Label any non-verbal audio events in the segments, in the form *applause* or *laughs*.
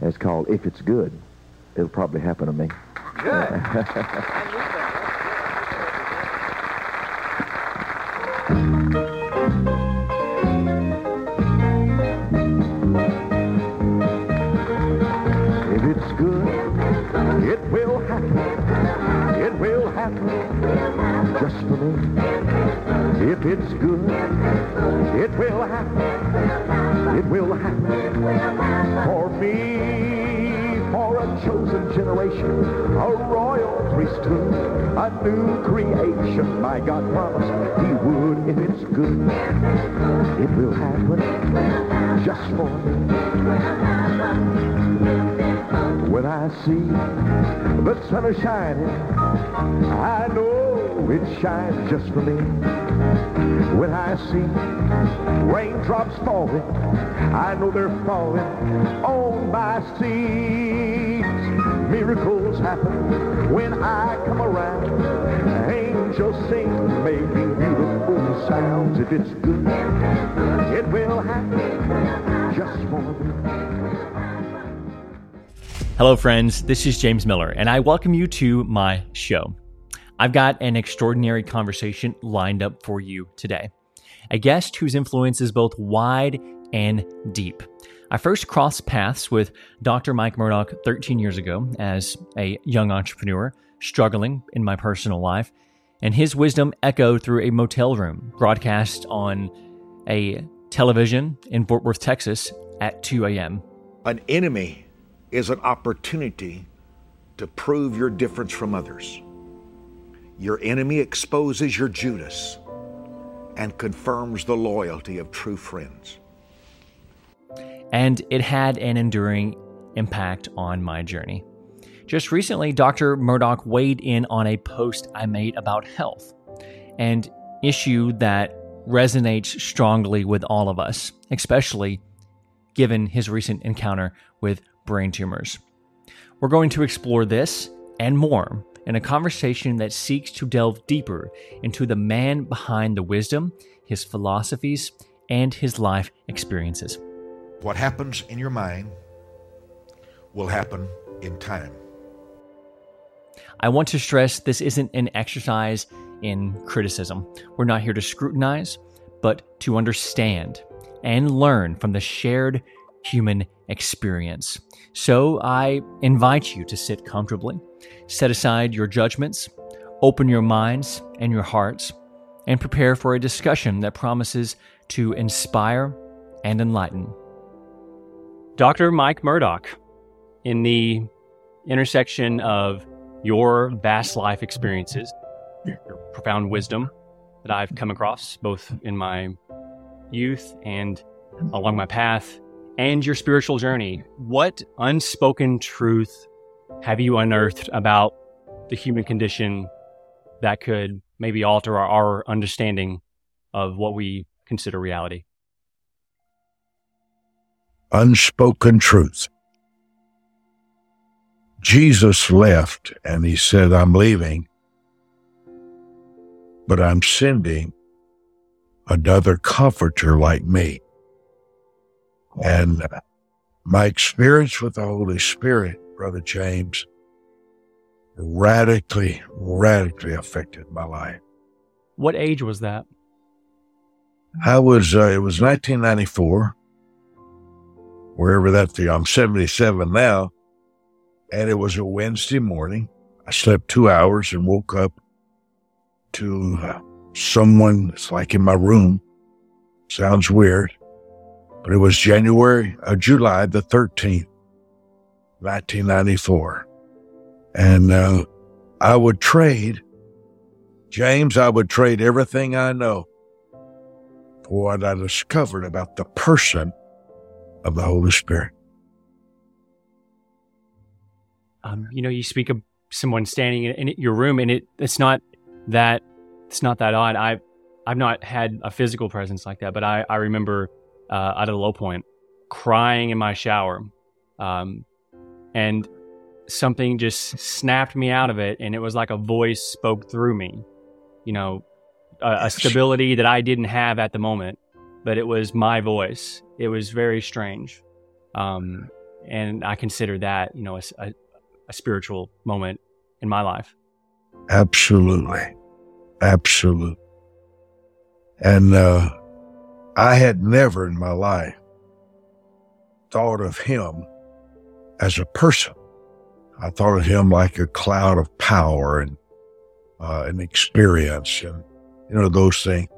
And it's called If It's Good. It'll probably happen to me. *laughs* If it's good, it will happen. It will happen just for me. If it's good, it will happen. It will happen for me. For a chosen generation, a royal priesthood, a new creation. My God promised He would. If it's good, it will happen just for me. When I see the sun is shining, I know it shines just for me. When I see raindrops falling, I know they're falling on my seeds. Miracles happen when I come around. Angels sing, making beautiful sounds. If it's good, it will happen just for me. Hello, friends. This is James Miller, and I welcome you to my show. I've got an extraordinary conversation lined up for you today. A guest whose influence is both wide and deep. I first crossed paths with Dr. Mike Murdock 13 years ago as a young entrepreneur struggling in my personal life, and his wisdom echoed through a motel room broadcast on a television in Fort Worth, Texas at 2 a.m. An enemy is an opportunity to prove your difference from others. Your enemy exposes your Judas and confirms the loyalty of true friends. And it had an enduring impact on my journey. Just recently, Dr. Murdock weighed in on a post I made about health, an issue that resonates strongly with all of us, especially given his recent encounter with brain tumors. We're going to explore this and more in a conversation that seeks to delve deeper into the man behind the wisdom, his philosophies, and his life experiences. What happens in your mind will happen in time. I want to stress this isn't an exercise in criticism. We're not here to scrutinize, but to understand and learn from the shared human experience. So I invite you to sit comfortably, set aside your judgments, open your minds and your hearts, and prepare for a discussion that promises to inspire and enlighten. Dr. Mike Murdock, in the intersection of your vast life experiences, your profound wisdom that I've come across both in my youth and along my path, and your spiritual journey. What unspoken truth have you unearthed about the human condition that could maybe alter our, our understanding of what we consider reality? Unspoken truth. Jesus left and he said, I'm leaving, but I'm sending another comforter like me. And my experience with the Holy Spirit, Brother James, radically, radically affected my life. What age was that? I was, uh, it was 1994 wherever that the I'm 77 now, and it was a Wednesday morning. I slept two hours and woke up to uh, someone. It's like in my room. Sounds weird, but it was January, uh, July the 13th, 1994, and uh, I would trade. James, I would trade everything I know for what I discovered about the person of the Holy Spirit. um, you know, you speak of someone standing in, in your room, and it it's not that it's not that odd. I've I've not had a physical presence like that, but I I remember uh, at a low point crying in my shower, um, and something just snapped me out of it, and it was like a voice spoke through me. You know, a, a stability that I didn't have at the moment, but it was my voice. It was very strange. Um, and I consider that you know a, a, a spiritual moment in my life. Absolutely, absolutely. And uh, I had never in my life thought of him as a person. I thought of him like a cloud of power and uh, an experience and, you know, those things.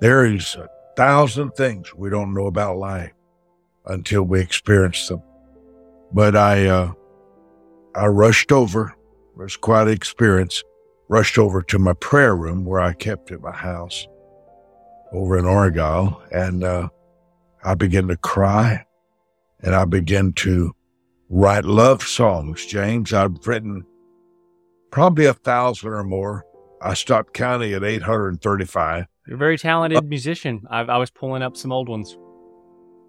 There is a thousand things we don't know about life until we experience them. But I, uh, I rushed over, it was quite an experience, rushed over to my prayer room where I kept at my house over in Argyle. And, uh, I began to cry and I began to write love songs. James, I've written probably a thousand or more. I stopped counting at 835. You're a very talented uh, musician. I, I, was pulling up some old ones.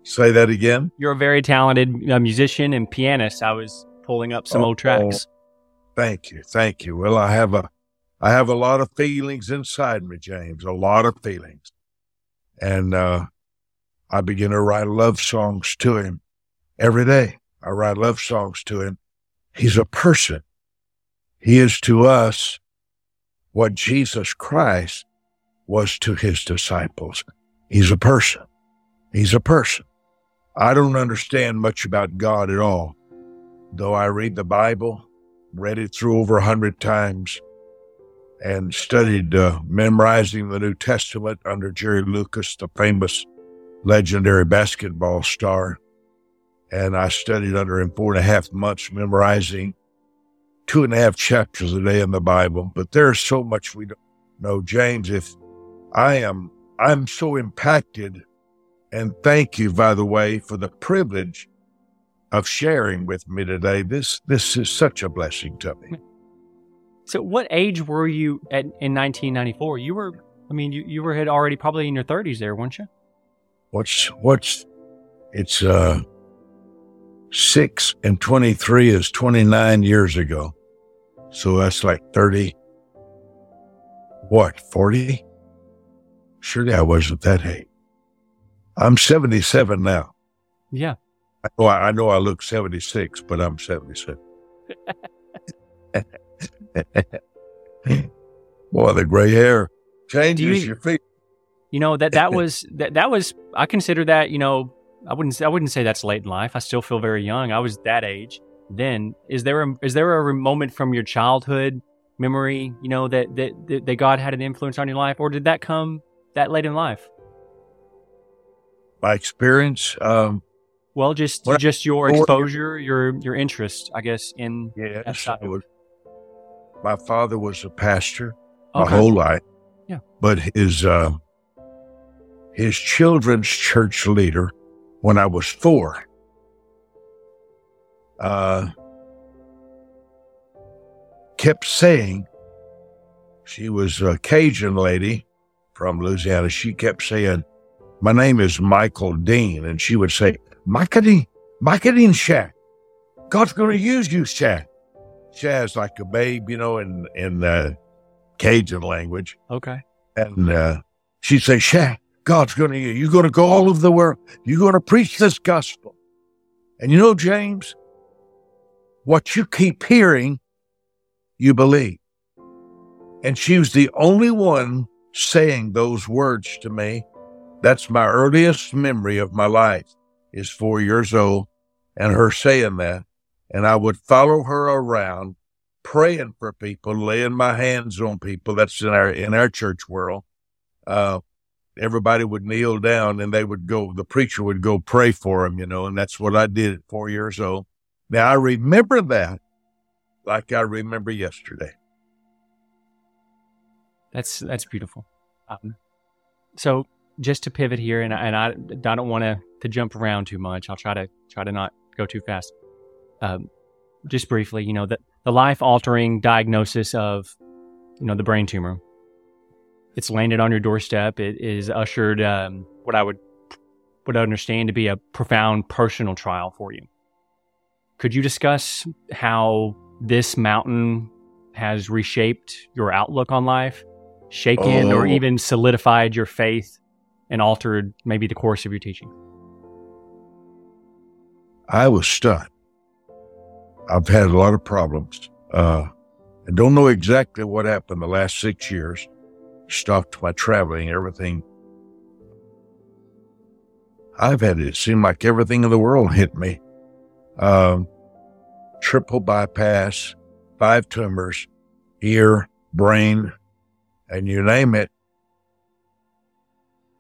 Say that again. You're a very talented uh, musician and pianist. I was pulling up some oh, old tracks. Oh, thank you, thank you. Well, I have a, I have a lot of feelings inside me, James. A lot of feelings, and uh, I begin to write love songs to him every day. I write love songs to him. He's a person. He is to us what Jesus Christ was to his disciples. He's a person. He's a person. I don't understand much about God at all, though I read the Bible, read it through over a hundred times, and studied uh, memorizing the New Testament under Jerry Lucas, the famous legendary basketball star. And I studied under him four and a half months, memorizing two and a half chapters a day in the Bible. But there's so much we don't know. James, if I am, I'm so impacted. And thank you, by the way, for the privilege of sharing with me today. This, this is such a blessing to me. So what age were you at in 1994? You were, I mean, you, you were had already probably in your 30s there, weren't you? What's, what's, it's, uh, six and 23 is 29 years ago. So that's like 30, what, 40? Surely I wasn't that age. I'm 77 now. Yeah. I know I, I know I look 76, but I'm 77. *laughs* Boy, the gray hair changes you, your feet. You know that that was that that was I consider that you know I wouldn't I wouldn't say that's late in life. I still feel very young. I was that age then. Is there a is there a moment from your childhood memory, you know, that that that God had an influence on your life, or did that come that late in life? My experience. Um, well, just just your exposure, your your interest, I guess, in yes, was, my father was a pastor okay. my whole life. Yeah, but his uh, his children's church leader when I was four. Uh, kept saying, she was a Cajun lady from Louisiana. She kept saying, My name is Michael Dean. And she would say, Michael Dean, Michael Dean. God's going to use you, Shack. Shaz like a babe, you know, in, in uh, Cajun language. Okay. And uh, she'd say, Shack, God's going to, use you. you're going to go all over the world. You're going to preach this gospel. And you know, James, what you keep hearing, you believe. And she was the only one saying those words to me. That's my earliest memory of my life is four years old and her saying that. And I would follow her around praying for people, laying my hands on people. That's in our, in our church world. Uh, everybody would kneel down and they would go, the preacher would go pray for them, you know, and that's what I did at four years old. Now I remember that like I remember yesterday. That's, that's beautiful. Um, so just to pivot here and, and I, I don't want to, to jump around too much. I'll try to, try to not go too fast. Um, just briefly, you know, the, the life altering diagnosis of, you know, the brain tumor it's landed on your doorstep. It is ushered um, what I would would understand to be a profound personal trial for you. Could you discuss how this mountain has reshaped your outlook on life, shaken oh. or even solidified your faith and altered maybe the course of your teaching? I was stunned. I've had a lot of problems. Uh, I don't know exactly what happened the last six years. Stopped my traveling, everything. I've had it seem like everything in the world hit me. Um, triple bypass, five tumors, ear, brain, and you name it.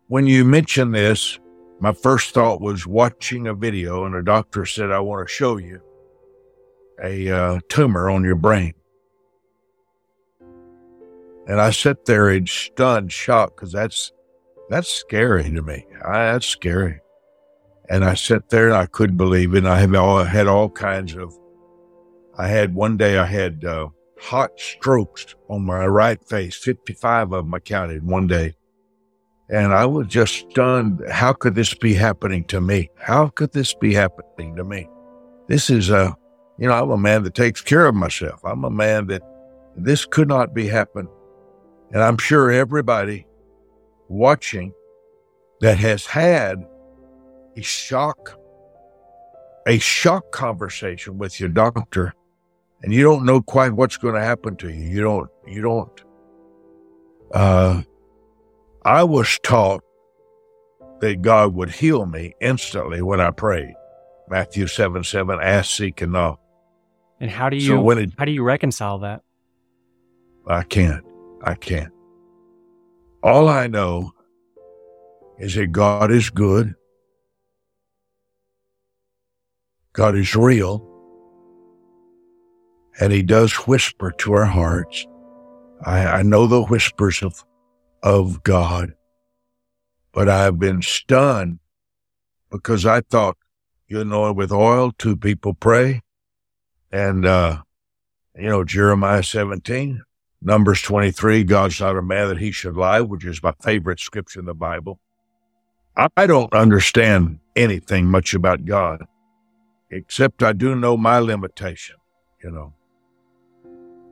When you mentioned this, my first thought was watching a video, and a doctor said, I want to show you a uh, tumor on your brain. And I sat there in stunned shock because that's that's scary to me. I, that's scary. And I sat there and I couldn't believe it. And I all, had all kinds of. I had one day I had uh, hot strokes on my right face, fifty-five of them I counted one day, and I was just stunned. How could this be happening to me? How could this be happening to me? This is a, you know, I'm a man that takes care of myself. I'm a man that this could not be happening and I'm sure everybody watching that has had a shock, a shock conversation with your doctor, and you don't know quite what's going to happen to you. You don't, you don't. Uh, I was taught that God would heal me instantly when I prayed. Matthew 7 7, ask, seek, and knock. And how do you so it, how do you reconcile that? I can't. I can't. All I know is that God is good. God is real. And He does whisper to our hearts. I, I know the whispers of, of God, but I've been stunned because I thought, you know, with oil, two people pray. And, uh, you know, Jeremiah 17, Numbers 23, God's not a man that he should lie, which is my favorite scripture in the Bible. I don't understand anything much about God, except I do know my limitation, you know.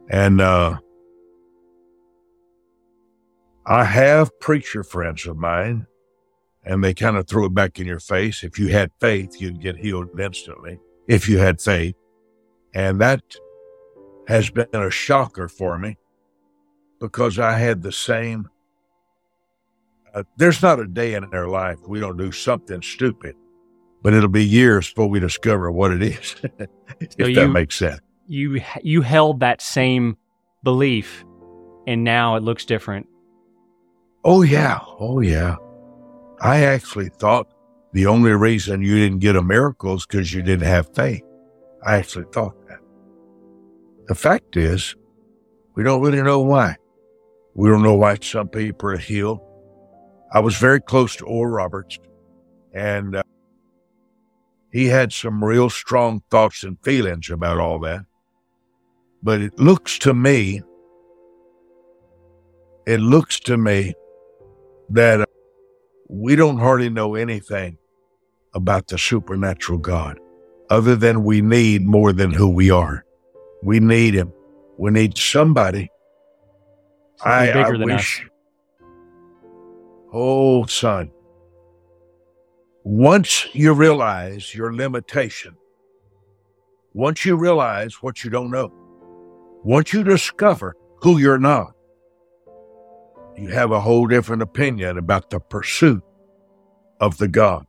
And uh, I have preacher friends of mine, and they kind of throw it back in your face. If you had faith, you'd get healed instantly, if you had faith. And that has been a shocker for me because I had the same. Uh, there's not a day in our life we don't do something stupid, but it'll be years before we discover what it is. *laughs* if so you, that makes sense. You you held that same belief, and now it looks different. Oh yeah, oh yeah. I actually thought the only reason you didn't get a miracle is because you didn't have faith. I actually thought that. The fact is, we don't really know why. We don't know why some people are healed. I was very close to Oral Roberts, and uh, he had some real strong thoughts and feelings about all that. But it looks to me, it looks to me that uh, we don't hardly know anything about the supernatural God other than we need more than who we are. We need Him. We need somebody I, I wish. Us. Oh, son. Once you realize your limitation, once you realize what you don't know, once you discover who you're not, you have a whole different opinion about the pursuit of the God.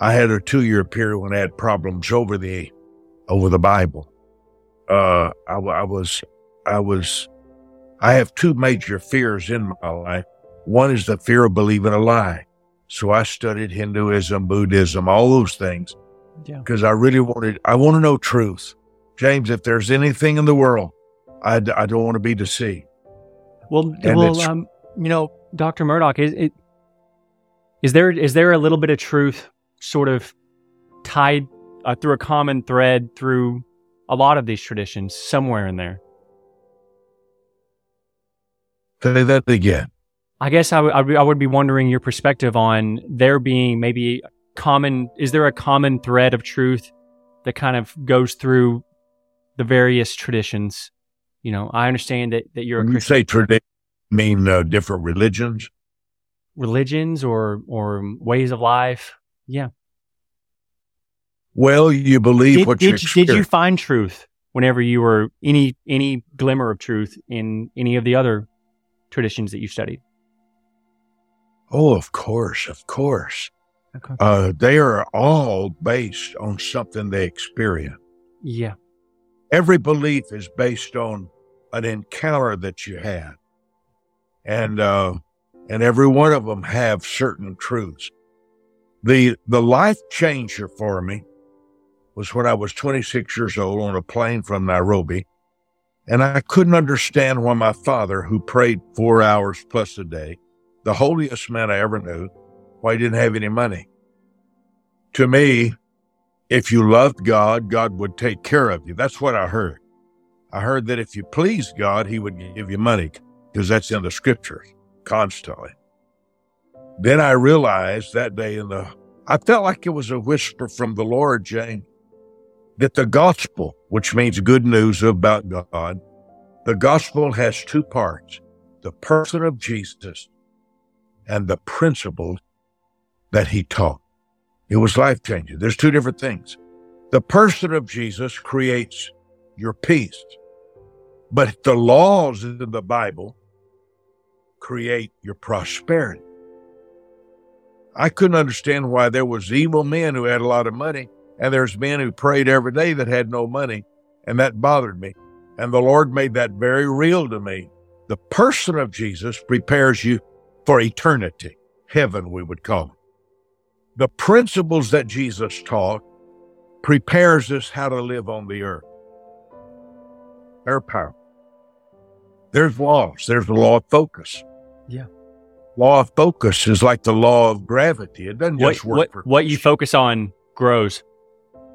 I had a two year period when I had problems over the over the Bible. Uh, I, I was I was I have two major fears in my life. One is the fear of believing a lie. So I studied Hinduism, Buddhism, all those things because yeah. I really wanted, I want to know truth. James, if there's anything in the world, I, I don't want to be deceived. Well, and well, um, you know, Dr. Murdock is it, is there, is there a little bit of truth sort of tied uh, through a common thread through a lot of these traditions somewhere in there? Say that again. I guess I, w- I, w- I would be wondering your perspective on there being maybe common. Is there a common thread of truth that kind of goes through the various traditions? You know, I understand that, that you're when you say tradition, mean uh, different religions, religions or or ways of life. Yeah. Well, you believe did, what did, you did you find truth whenever you were any any glimmer of truth in any of the other traditions that you studied? Oh, of course, of course. Okay. Uh, they are all based on something they experience. Yeah. Every belief is based on an encounter that you had, and uh, and every one of them have certain truths. the The life changer for me was when I was 26 years old on a plane from Nairobi, and I couldn't understand why my father, who prayed four hours plus a day, the holiest man I ever knew, why he didn't have any money. To me, if you loved God, God would take care of you. That's what I heard. I heard that if you pleased God, He would give you money because that's in the scriptures constantly. Then I realized that day in the, I felt like it was a whisper from the Lord, Jane, that the gospel, which means good news about God, the gospel has two parts the person of Jesus and the principles that he taught. It was life changing. There's two different things. The person of Jesus creates your peace, but the laws in the Bible create your prosperity. I couldn't understand why there was evil men who had a lot of money and there's men who prayed every day that had no money and that bothered me. And the Lord made that very real to me. The person of Jesus prepares you for eternity, heaven, we would call it. The principles that Jesus taught prepares us how to live on the earth. They're powerful. There's laws. There's the law of focus. Yeah. Law of focus is like the law of gravity. It doesn't What just work what, for what you focus on grows.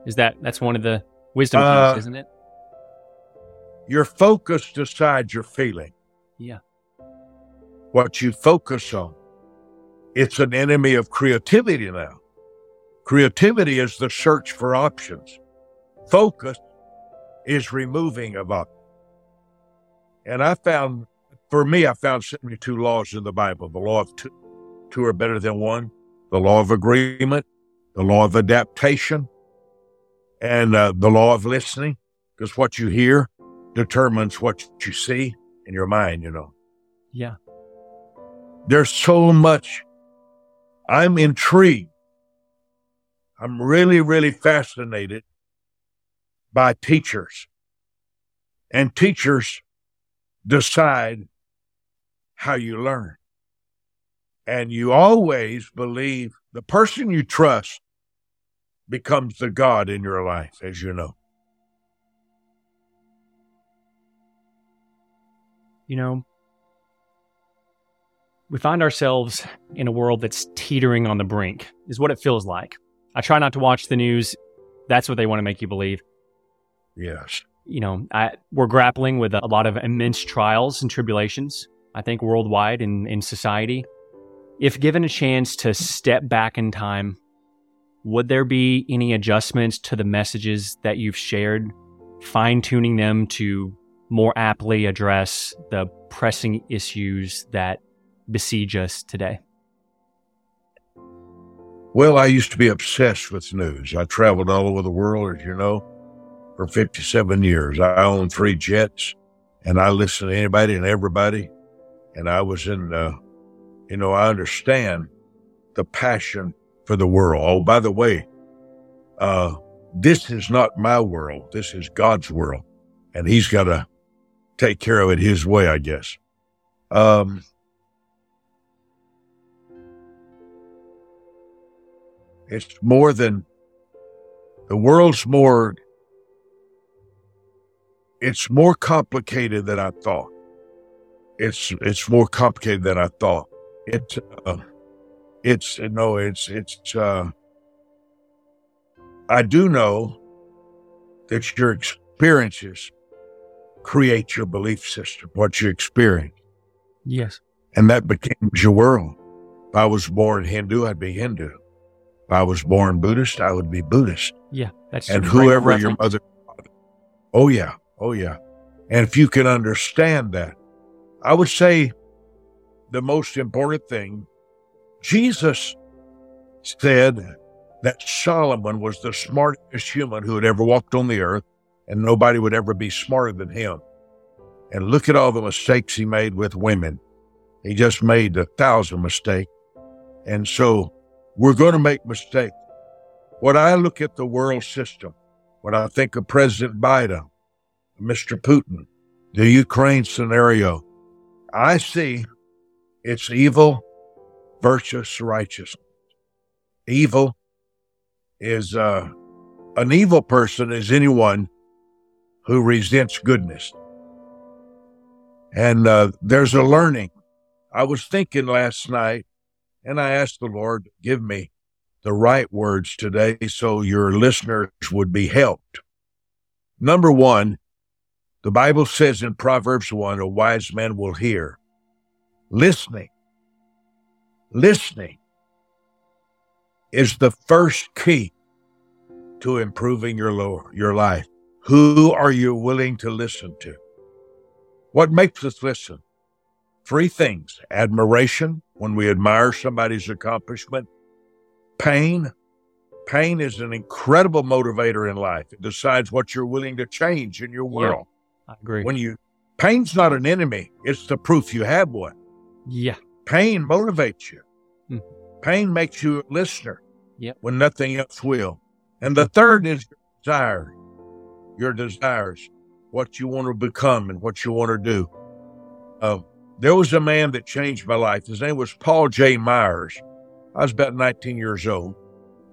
Is that that's one of the wisdom Uh, keys, isn't it? your focus decides your feeling. Yeah. What you focus on. It's an enemy of creativity now. Creativity is the search for options. Focus is removing of options. And I found, for me, I found 72 laws in the Bible. The law of two, two are better than one, the law of agreement, the law of adaptation, and uh, the law of listening, because what you hear determines what you see in your mind, you know. Yeah. There's so much. I'm intrigued. I'm really, really fascinated by teachers. And teachers decide how you learn. And you always believe the person you trust becomes the God in your life, as you know. You know, we find ourselves in a world that's teetering on the brink, is what it feels like. I try not to watch the news. That's what they want to make you believe. Yes. You know, I, we're grappling with a lot of immense trials and tribulations, I think, worldwide in, in society. If given a chance to step back in time, would there be any adjustments to the messages that you've shared, fine tuning them to more aptly address the pressing issues that besiege us today? Well, I used to be obsessed with news. I traveled all over the world, as you know, for 57 years. I own three jets and I listen to anybody and everybody. And I was in, uh, you know, I understand the passion for the world. Oh, by the way, uh, this is not my world. This is God's world. And he's got to take care of it his way, I guess. Um, it's more than the world's more it's more complicated than I thought. It's it's more complicated than I thought. It's uh, it's no, it's it's. Uh, I do know that your experiences create your belief system, what you experience, Yes. and that becomes your world. If I was born Hindu, I'd be Hindu. If I was born Buddhist, I would be Buddhist. Yeah. That's and whoever your mother. Oh yeah, oh yeah. And if you can understand that, I would say the most important thing. Jesus said that Solomon was the smartest human who had ever walked on the earth, and nobody would ever be smarter than him. And look at all the mistakes he made with women. He just made a thousand mistakes. And so we're going to make mistakes. When I look at the world system, when I think of President Biden, Mr. Putin, the Ukraine scenario, I see it's evil versus righteousness. Evil is uh, an evil person is anyone who resents goodness. And uh, there's a learning. I was thinking last night, and I asked the Lord give me the right words today so your listeners would be helped. Number one, the Bible says in Proverbs 1 a wise man will hear. Listening, listening is the first key to improving your, lower, your life. Who are you willing to listen to? What makes us listen? Three things admiration, when we admire somebody's accomplishment, pain. Pain is an incredible motivator in life. It decides what you're willing to change in your world. Yeah, I agree. When you pain's not an enemy, it's the proof you have one. Yeah. Pain motivates you. Hmm. Pain makes you a listener. Yep. When nothing else will. And the third is your desire. Your desires, what you want to become and what you want to do. Uh, there was a man that changed my life. His name was Paul J. Myers. I was about 19 years old.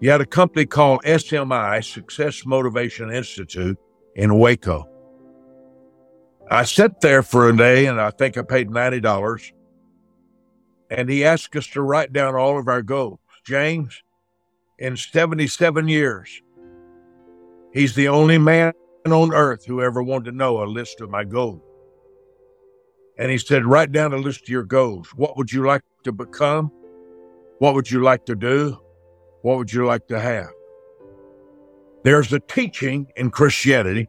He had a company called SMI, Success Motivation Institute, in Waco. I sat there for a day and I think I paid $90. And he asked us to write down all of our goals. James, in 77 years, he's the only man on earth who ever wanted to know a list of my goals. And he said, Write down a list of your goals. What would you like to become? What would you like to do? What would you like to have? There's a teaching in Christianity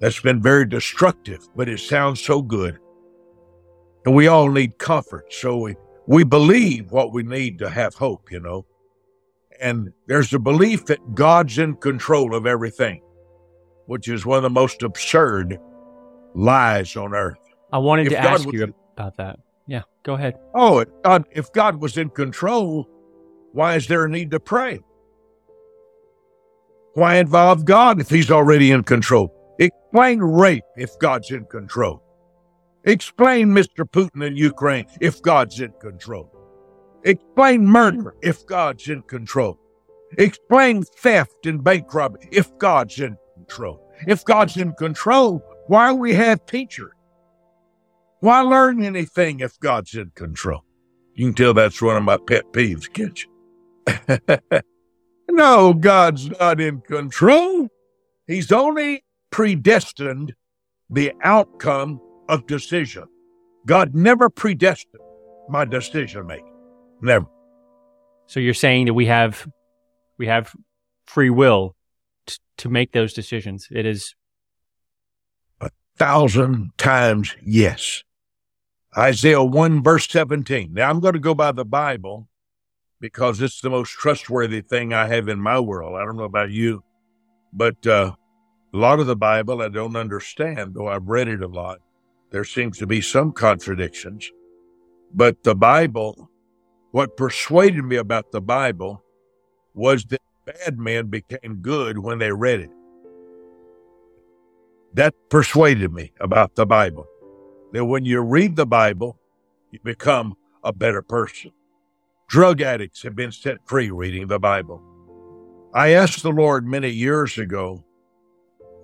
that's been very destructive, but it sounds so good. And we all need comfort. So we, we believe what we need to have hope, you know. And there's a belief that God's in control of everything, which is one of the most absurd lies on earth. I wanted if to God ask was, you about that. Yeah, go ahead. Oh, if God, if God was in control, why is there a need to pray? Why involve God if He's already in control? Explain rape if God's in control. Explain Mr. Putin in Ukraine if God's in control. Explain murder if God's in control. Explain theft and bank robbery if God's in control. If God's in control, why we have teachers? Why learn anything if God's in control? You can tell that's one of my pet peeves, can't you? *laughs* no, God's not in control. He's only predestined the outcome of decision. God never predestined my decision making. Never. So you're saying that we have we have free will t- to make those decisions. It is a thousand times yes. Isaiah 1 verse 17. Now I'm going to go by the Bible because it's the most trustworthy thing I have in my world. I don't know about you, but uh, a lot of the Bible I don't understand, though I've read it a lot. There seems to be some contradictions. But the Bible, what persuaded me about the Bible was that bad men became good when they read it. That persuaded me about the Bible. That when you read the Bible, you become a better person. Drug addicts have been set free reading the Bible. I asked the Lord many years ago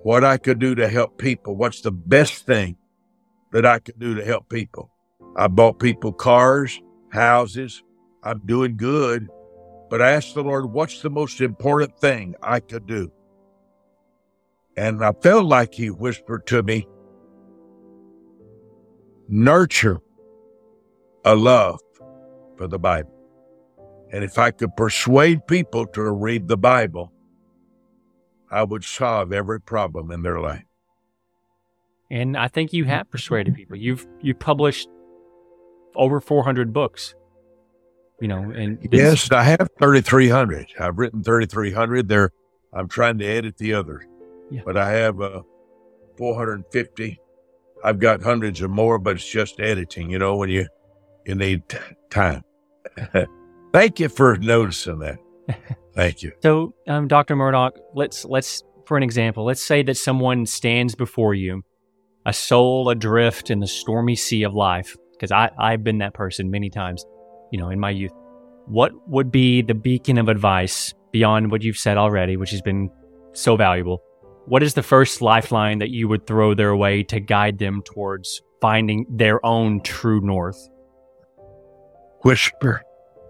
what I could do to help people. What's the best thing that I could do to help people? I bought people cars, houses. I'm doing good. But I asked the Lord, what's the most important thing I could do? And I felt like He whispered to me, nurture a love for the Bible. And if I could persuade people to read the Bible, I would solve every problem in their life. And I think you have persuaded people. You've you published over 400 books. You know, and yes, I have 3,300. I've written 3,300. There, I'm trying to edit the others. Yeah. but I have uh, 450. I've got hundreds of more, but it's just editing. You know, when you you need t- time. *laughs* Thank you for noticing that. *laughs* Thank you. So, um, Dr. Murdock, let's let's for an example, let's say that someone stands before you, a soul adrift in the stormy sea of life, because I I've been that person many times, you know, in my youth. What would be the beacon of advice beyond what you've said already, which has been so valuable? What is the first lifeline that you would throw their way to guide them towards finding their own true north? Whisper,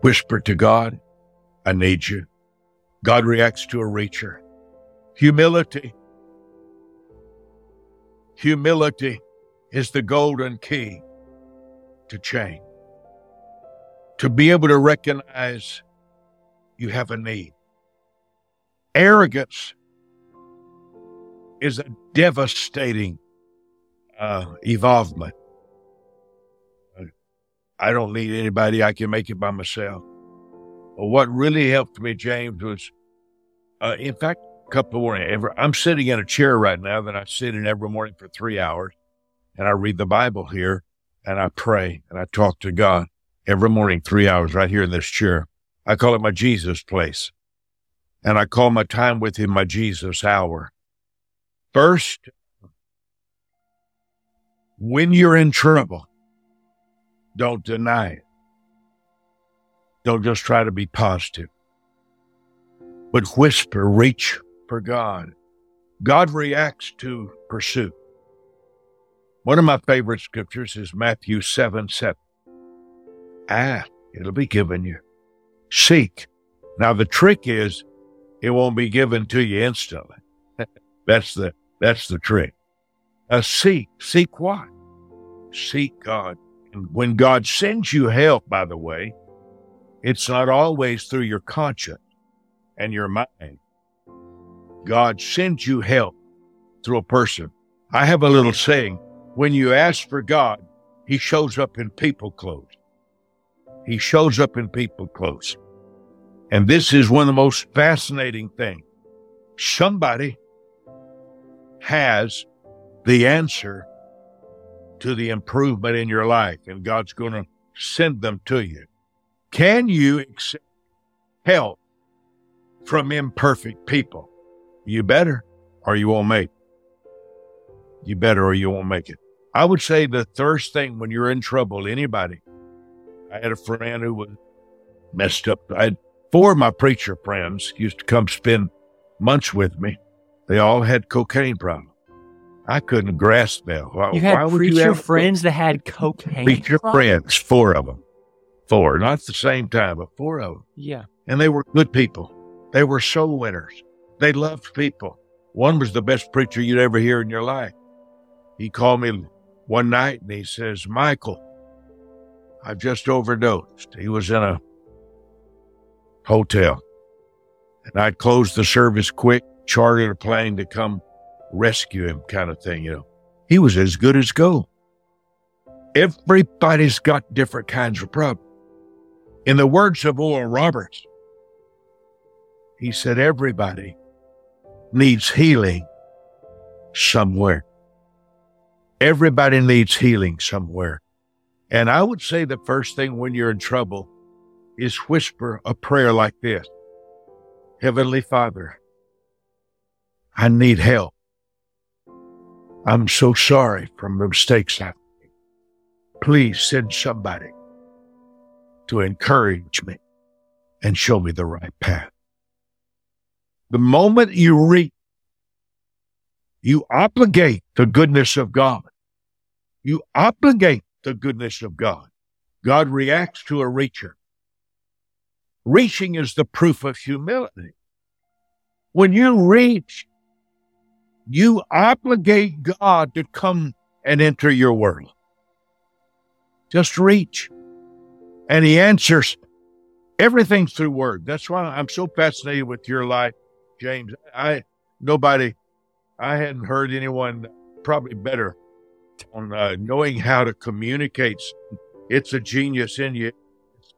whisper to God, I need you. God reacts to a reacher. Humility. Humility is the golden key to change. To be able to recognize you have a need. Arrogance is a devastating uh, evolvement. I don't need anybody. I can make it by myself. What really helped me, James, was, uh, in fact, a couple of mornings. Every, I'm sitting in a chair right now that I sit in every morning for three hours, and I read the Bible here, and I pray, and I talk to God every morning, three hours, right here in this chair. I call it my Jesus place, and I call my time with Him my Jesus hour. First, when you're in trouble, don't deny it. Don't just try to be positive, but whisper, reach for God. God reacts to pursuit. One of my favorite scriptures is Matthew 7 7. Ask, it'll be given you. Seek. Now, the trick is it won't be given to you instantly. *laughs* that's the that's the trick. Uh, seek. Seek what? Seek God. And when God sends you help, by the way, it's not always through your conscience and your mind. God sends you help through a person. I have a little saying when you ask for God, He shows up in people clothes. He shows up in people clothes. And this is one of the most fascinating things. Somebody has the answer to the improvement in your life, and God's going to send them to you. Can you accept help from imperfect people? You better, or you won't make it. You better, or you won't make it. I would say the first thing when you're in trouble, anybody. I had a friend who was messed up. I had four of my preacher friends used to come spend months with me. They all had cocaine problems. I couldn't grasp that. Why, You had preacher friends that had *laughs* cocaine. preacher problems? friends? Four of them. Four, not at the same time, but four of them. Yeah. And they were good people. They were soul winners. They loved people. One was the best preacher you'd ever hear in your life. He called me one night and he says, Michael, I've just overdosed. He was in a hotel. And I'd closed the service quick, chartered a plane to come rescue him, kind of thing, you know. He was as good as gold. Everybody's got different kinds of problems. In the words of Oral Roberts, he said, everybody needs healing somewhere. Everybody needs healing somewhere. And I would say the first thing when you're in trouble is whisper a prayer like this Heavenly Father, I need help. I'm so sorry for the mistakes I've made. Please send somebody to encourage me and show me the right path. The moment you reach, you obligate the goodness of God. You obligate the goodness of God. God reacts to a reacher. Reaching is the proof of humility. When you reach, you obligate God to come and enter your world. Just reach. And He answers everything through word. That's why I'm so fascinated with your life, James. I, nobody, I hadn't heard anyone probably better on uh, knowing how to communicate. It's a genius in you.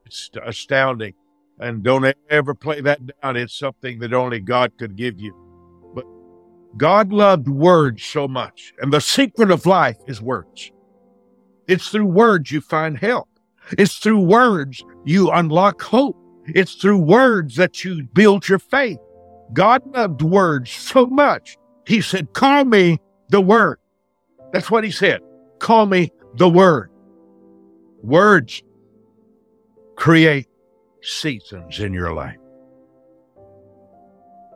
It's astounding. And don't ever play that down. It's something that only God could give you. But God loved words so much, and the secret of life is words. It's through words you find help. It's through words you unlock hope. It's through words that you build your faith. God loved words so much. He said, Call me the Word. That's what He said. Call me the Word. Words create seasons in your life.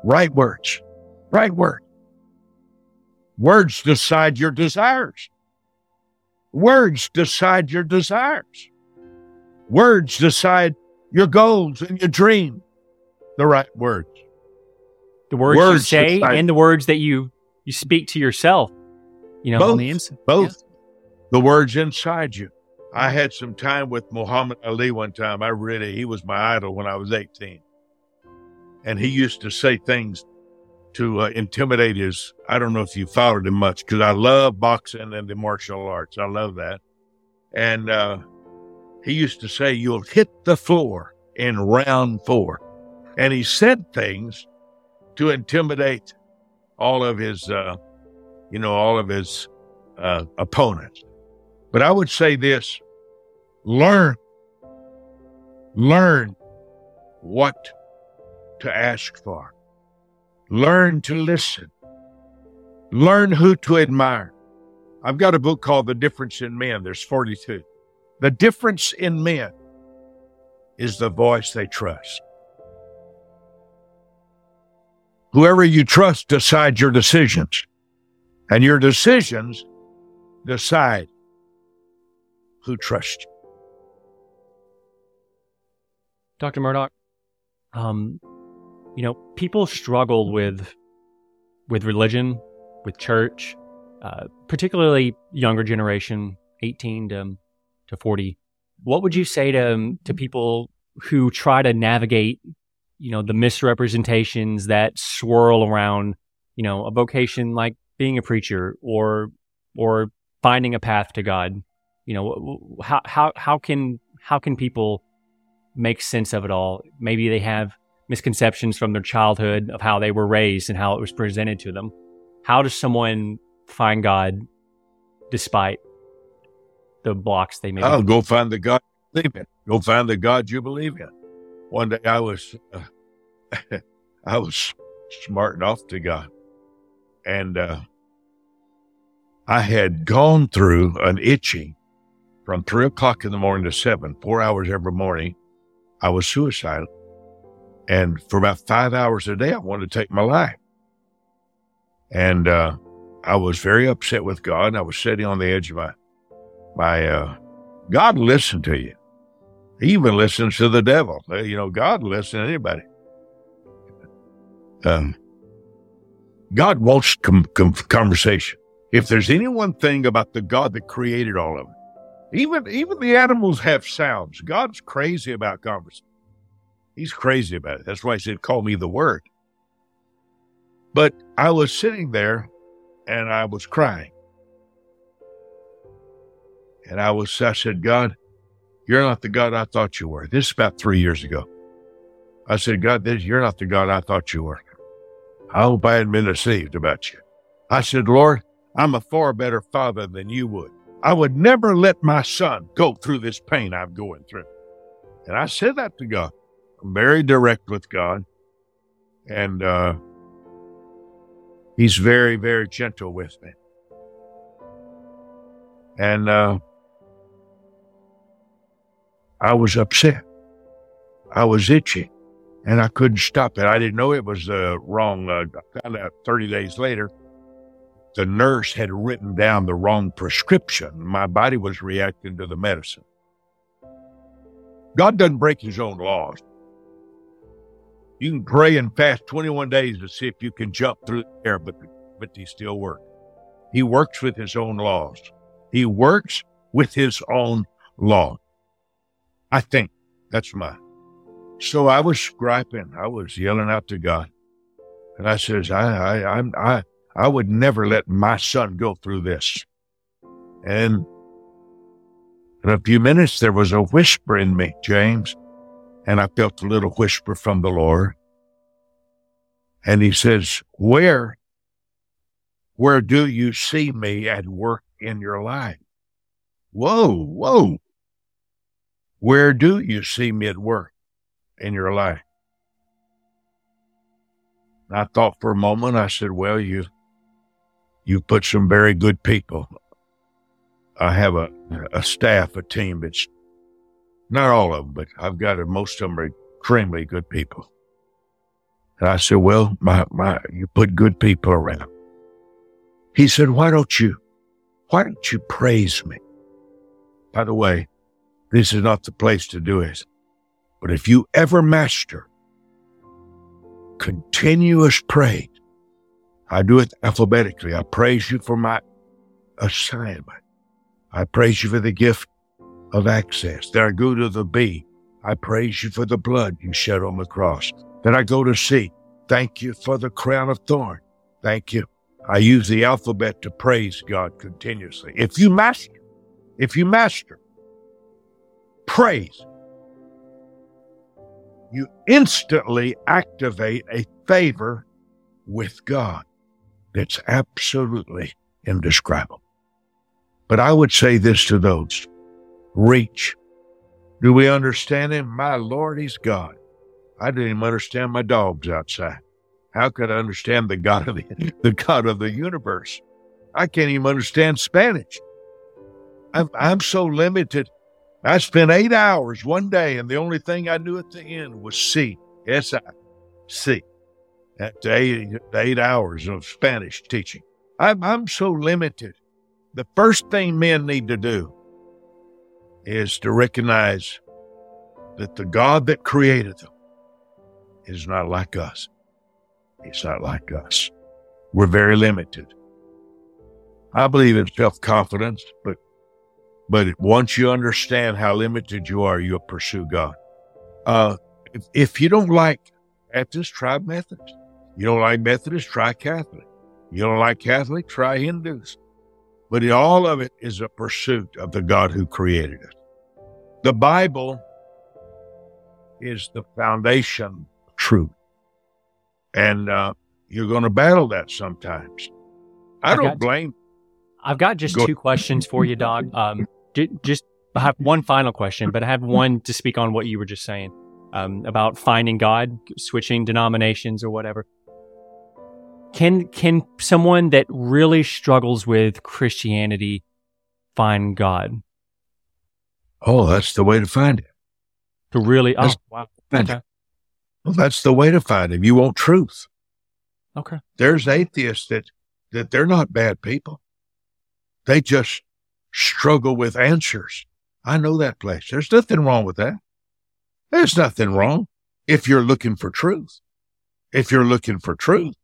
Right words. Right word. Words decide your desires. Words decide your desires. Words decide your goals and your dream. The right words. The words, words you say decide. and the words that you you speak to yourself. You know, both, on the inside. Both. Yeah. The words inside you. I had some time with Muhammad Ali one time. I really, he was my idol when I was 18. And he used to say things to uh, intimidate his. I don't know if you followed him much because I love boxing and the martial arts. I love that. And uh, he used to say, You'll hit the floor in round four. And he said things to intimidate all of his, uh, you know, all of his uh, opponents. But I would say this learn, learn what to ask for, learn to listen, learn who to admire. I've got a book called The Difference in Men. There's 42. The difference in men is the voice they trust. Whoever you trust decides your decisions, and your decisions decide who trusts you. Dr. Murdock, um, you know, people struggle with with religion, with church, uh, particularly younger generation, 18 to, to 40. What would you say to um, to people who try to navigate, you know, the misrepresentations that swirl around, you know, a vocation like being a preacher or or finding a path to God? you know how how how can how can people make sense of it all maybe they have misconceptions from their childhood of how they were raised and how it was presented to them how does someone find god despite the blocks they made oh go find the god you believe in go find the god you believe in one day i was uh, *laughs* i was smarting off to god and uh, i had gone through an itching from three o'clock in the morning to seven, four hours every morning, I was suicidal. And for about five hours a day, I wanted to take my life. And uh, I was very upset with God. I was sitting on the edge of my, my, uh, God listened to you. He even listens to the devil. Uh, you know, God listens to anybody. Um, God wants com- com- conversation. If there's any one thing about the God that created all of it, even even the animals have sounds. God's crazy about conversation. He's crazy about it. That's why he said, "Call me the Word." But I was sitting there, and I was crying, and I was. I said, "God, you're not the God I thought you were." This is about three years ago. I said, "God, this, you're not the God I thought you were." I hope I hadn't been deceived about you. I said, Lord, I'm a far better father than you would. I would never let my son go through this pain I'm going through. And I said that to God. I'm very direct with God. And uh, He's very, very gentle with me. And uh, I was upset. I was itchy and I couldn't stop it. I didn't know it was uh, wrong. Uh, I found out 30 days later the nurse had written down the wrong prescription. My body was reacting to the medicine. God doesn't break his own laws. You can pray and fast 21 days to see if you can jump through the air, but, but he still works. He works with his own laws. He works with his own law. I think that's mine. So I was griping. I was yelling out to God. And I says, I, I, I'm, I, I would never let my son go through this. And in a few minutes, there was a whisper in me, James, and I felt a little whisper from the Lord. And he says, Where Where do you see me at work in your life? Whoa, whoa. Where do you see me at work in your life? I thought for a moment, I said, well, you, you put some very good people. I have a, a staff, a team. It's not all of them, but I've got a, most of them are extremely good people. And I said, well, my, my, you put good people around. He said, why don't you, why don't you praise me? By the way, this is not the place to do it. But if you ever master continuous praise, I do it alphabetically. I praise you for my assignment. I praise you for the gift of access. Then I go to the B. I praise you for the blood you shed on the cross. Then I go to C. Thank you for the crown of thorn. Thank you. I use the alphabet to praise God continuously. If you master, if you master praise, you instantly activate a favor with God that's absolutely indescribable. But I would say this to those reach. Do we understand him? My Lord, he's God. I didn't even understand my dogs outside. How could I understand the God of the, *laughs* the God of the universe? I can't even understand Spanish. I'm, I'm so limited. I spent eight hours one day, and the only thing I knew at the end was C, S I, C. That's eight, eight hours of Spanish teaching. I'm, I'm so limited. The first thing men need to do is to recognize that the God that created them is not like us. He's not like us. We're very limited. I believe in self confidence, but but once you understand how limited you are, you'll pursue God. Uh, if, if you don't like Baptist, try Methodist. You don't like Methodist, try Catholic. You don't like Catholic, try Hindus. But all of it is a pursuit of the God who created it. The Bible is the foundation of truth. And uh, you're going to battle that sometimes. I I've don't got, blame. I've got just Go. two questions for you, Doc. Um, just I have one final question, but I have one to speak on what you were just saying um, about finding God, switching denominations or whatever. Can can someone that really struggles with Christianity find God? Oh, that's the way to find him. To really, oh, wow. Okay. Well, that's the way to find him. You want truth. Okay. There's atheists that that they're not bad people. They just struggle with answers. I know that place. There's nothing wrong with that. There's nothing wrong if you're looking for truth. If you're looking for truth.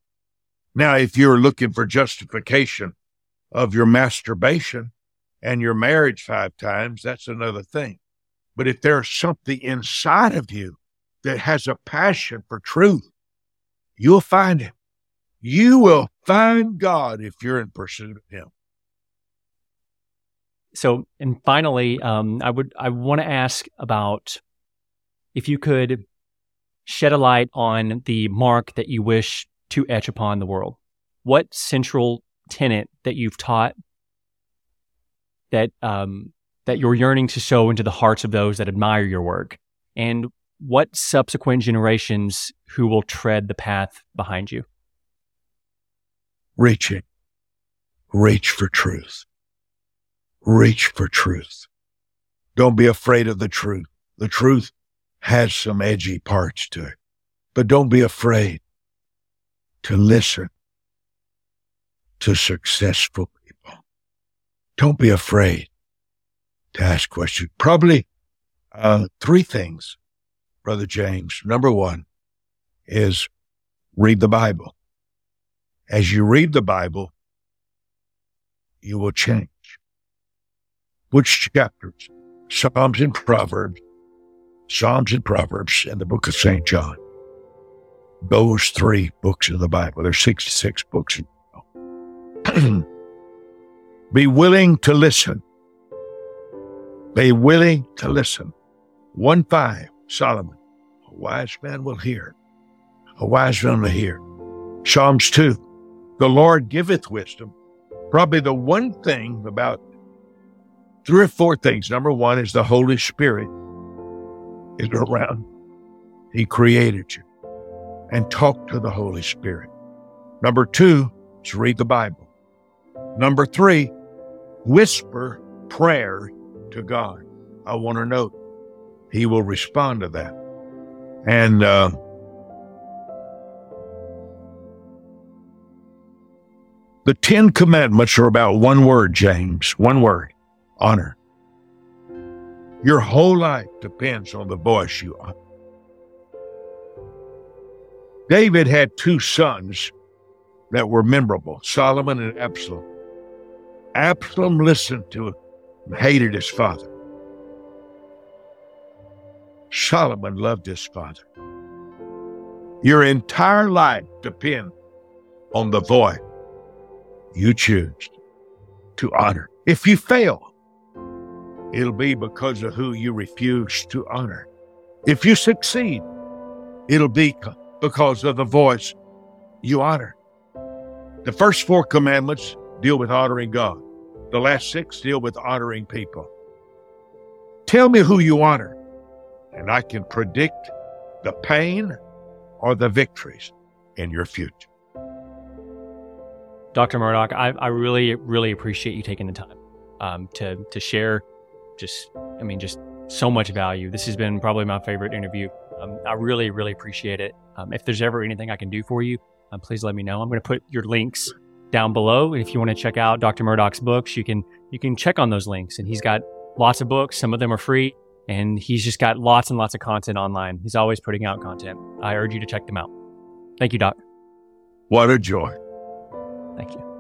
Now, if you're looking for justification of your masturbation and your marriage five times, that's another thing. But if there's something inside of you that has a passion for truth, you'll find him. You will find God if you're in pursuit of him so and finally um, i would i want to ask about if you could shed a light on the mark that you wish to etch upon the world. What central tenet that you've taught that um, that you're yearning to sow into the hearts of those that admire your work? And what subsequent generations who will tread the path behind you? Reaching. Reach for truth reach for truth. Don't be afraid of the truth. The truth has some edgy parts to it, but don't be afraid to listen to successful people. Don't be afraid to ask questions. Probably uh, three things, Brother James. Number one is read the Bible. As you read the Bible, you will change. Which chapters? Psalms and Proverbs, Psalms and Proverbs, and the book of St. John. Those three books of the Bible. There's 66 books. *clears throat* Be willing to listen. Be willing to listen. 1 5, Solomon. A wise man will hear. A wise man will hear. Psalms 2, The Lord giveth wisdom. Probably the one thing about three or four things. Number one is the Holy Spirit is around. He created you and talk to the Holy Spirit. Number two is read the Bible. Number three, whisper prayer to God. I want to know. He will respond to that. And uh, the Ten Commandments are about one word, James, one word honor. Your whole life depends on the voice you honor. David had two sons that were memorable Solomon and Absalom. Absalom listened to him and hated his father. Solomon loved his father. Your entire life depends on the voice you choose to honor. If you fail, it'll be because of who you refuse to honor. If you succeed, it'll be because of the voice you honor. The first four commandments deal with honoring God. The last six deal with honoring people. Tell me who you honor, and I can predict the pain or the victories in your future. Dr. Murdock, I, I really, really appreciate you taking the time um, to to share. Just, I mean, just so much value. This has been probably my favorite interview. Um, I really, really appreciate it. Um, if there's ever anything I can do for you, um, please let me know. I'm going to put your links down below. If you want to check out Dr. Murdock's books, you can you can check on those links. And he's got lots of books. Some of them are free, and he's just got lots and lots of content online. He's always putting out content. I urge you to check them out. Thank you, Doc. What a joy. Thank you.